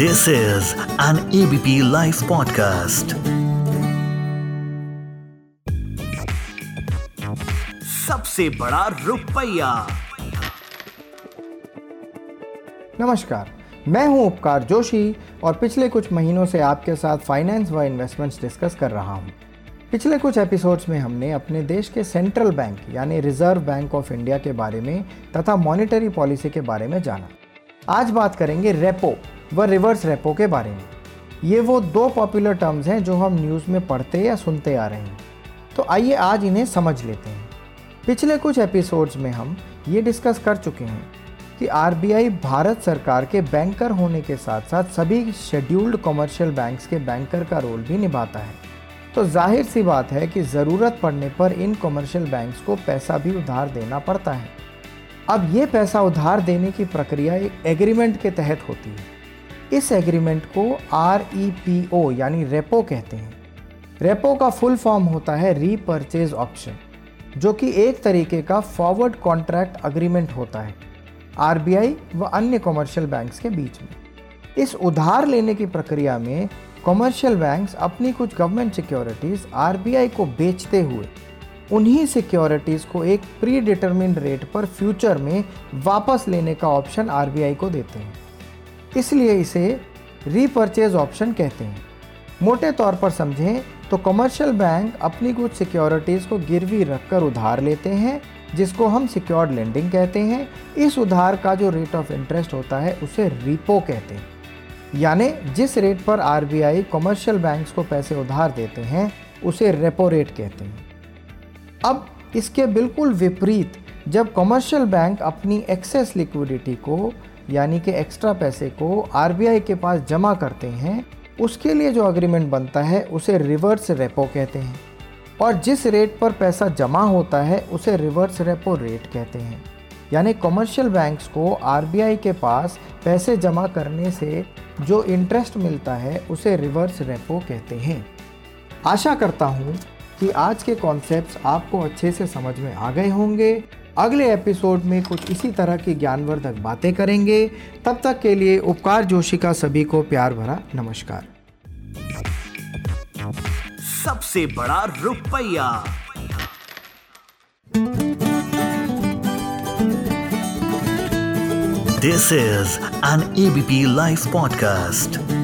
This is an ABP live podcast सबसे बड़ा रुपया। नमस्कार, मैं हूँ उपकार जोशी और पिछले कुछ महीनों से आपके साथ फाइनेंस व इन्वेस्टमेंट्स डिस्कस कर रहा हूँ। पिछले कुछ एपिसोड्स में हमने अपने देश के सेंट्रल बैंक यानी रिज़र्व बैंक ऑफ़ इंडिया के बारे में तथा मॉनेटरी पॉलिसी के बारे में जाना। आज बात करेंगे रेपो व रिवर्स रेपो के बारे में। ये वो दो पॉपुलर टर्म्स हैं जो हम न्यूज़ में पढ़ते या सुनते आ रहे हैं। तो आइए आज इन्हें समझ लेते हैं। पिछले कुछ एपिसोड्स में हम ये डिस्कस कर चुके हैं कि आरबीआई भारत सरकार के बैंकर होने के साथ साथ सभी शेड्यूल्ड कमर्शियल बैंक्स के बैंकर का रोल भी निभाता है। तो ज़ाहिर सी बात है कि ज़रूरत पड़ने पर इन कमर्शियल बैंक्स को पैसा भी उधार देना पड़ता है। अब ये पैसा उधार देने की प्रक्रिया एक एग्रीमेंट के तहत होती है। इस एग्रीमेंट को आर ई पी ओ यानी रेपो कहते हैं। रेपो का फुल फॉर्म होता है रीपर्चेज ऑप्शन, जो कि एक तरीके का फॉरवर्ड कॉन्ट्रैक्ट अग्रीमेंट होता है आरबीआई व अन्य कमर्शियल बैंक्स के बीच में। इस उधार लेने की प्रक्रिया में कमर्शियल बैंक्स अपनी कुछ गवर्नमेंट सिक्योरिटीज़ आरबीआई को बेचते हुए, उन्हीं सिक्योरिटीज़ को एक प्री डिटर्मिंड रेट पर फ्यूचर में वापस लेने का ऑप्शन आरबीआई को देते हैं। इसलिए इसे रीपर्चेज ऑप्शन कहते हैं। मोटे तौर पर समझें तो कमर्शियल बैंक अपनी कुछ सिक्योरिटीज़ को गिरवी रखकर उधार लेते हैं, जिसको हम सिक्योर्ड लेंडिंग कहते हैं। इस उधार का जो रेट ऑफ़ इंटरेस्ट होता है, उसे रिपो कहते हैं। यानी जिस रेट पर आरबीआई कमर्शियल बैंक्स को पैसे उधार देते हैं, उसे रेपो रेट कहते हैं। अब इसके बिल्कुल विपरीत, जब कमर्शियल बैंक अपनी एक्सेस लिक्विडिटी को यानी कि एक्स्ट्रा पैसे को आरबीआई के पास जमा करते हैं, उसके लिए जो अग्रीमेंट बनता है, उसे रिवर्स रेपो कहते हैं। और जिस रेट पर पैसा जमा होता है, उसे रिवर्स रेपो रेट कहते हैं। यानी कमर्शियल बैंक्स को आरबीआई के पास पैसे जमा करने से जो इंटरेस्ट मिलता है, उसे रिवर्स रेपो कहते हैं। आशा करता हूँ कि आज के कॉन्सेप्ट्स आपको अच्छे से समझ में आ गए होंगे। अगले एपिसोड में कुछ इसी तरह की ज्ञानवर्धक बातें करेंगे। तब तक के लिए उपकार जोशी का सभी को प्यार भरा नमस्कार। सबसे बड़ा रुपया। This is an ABP live podcast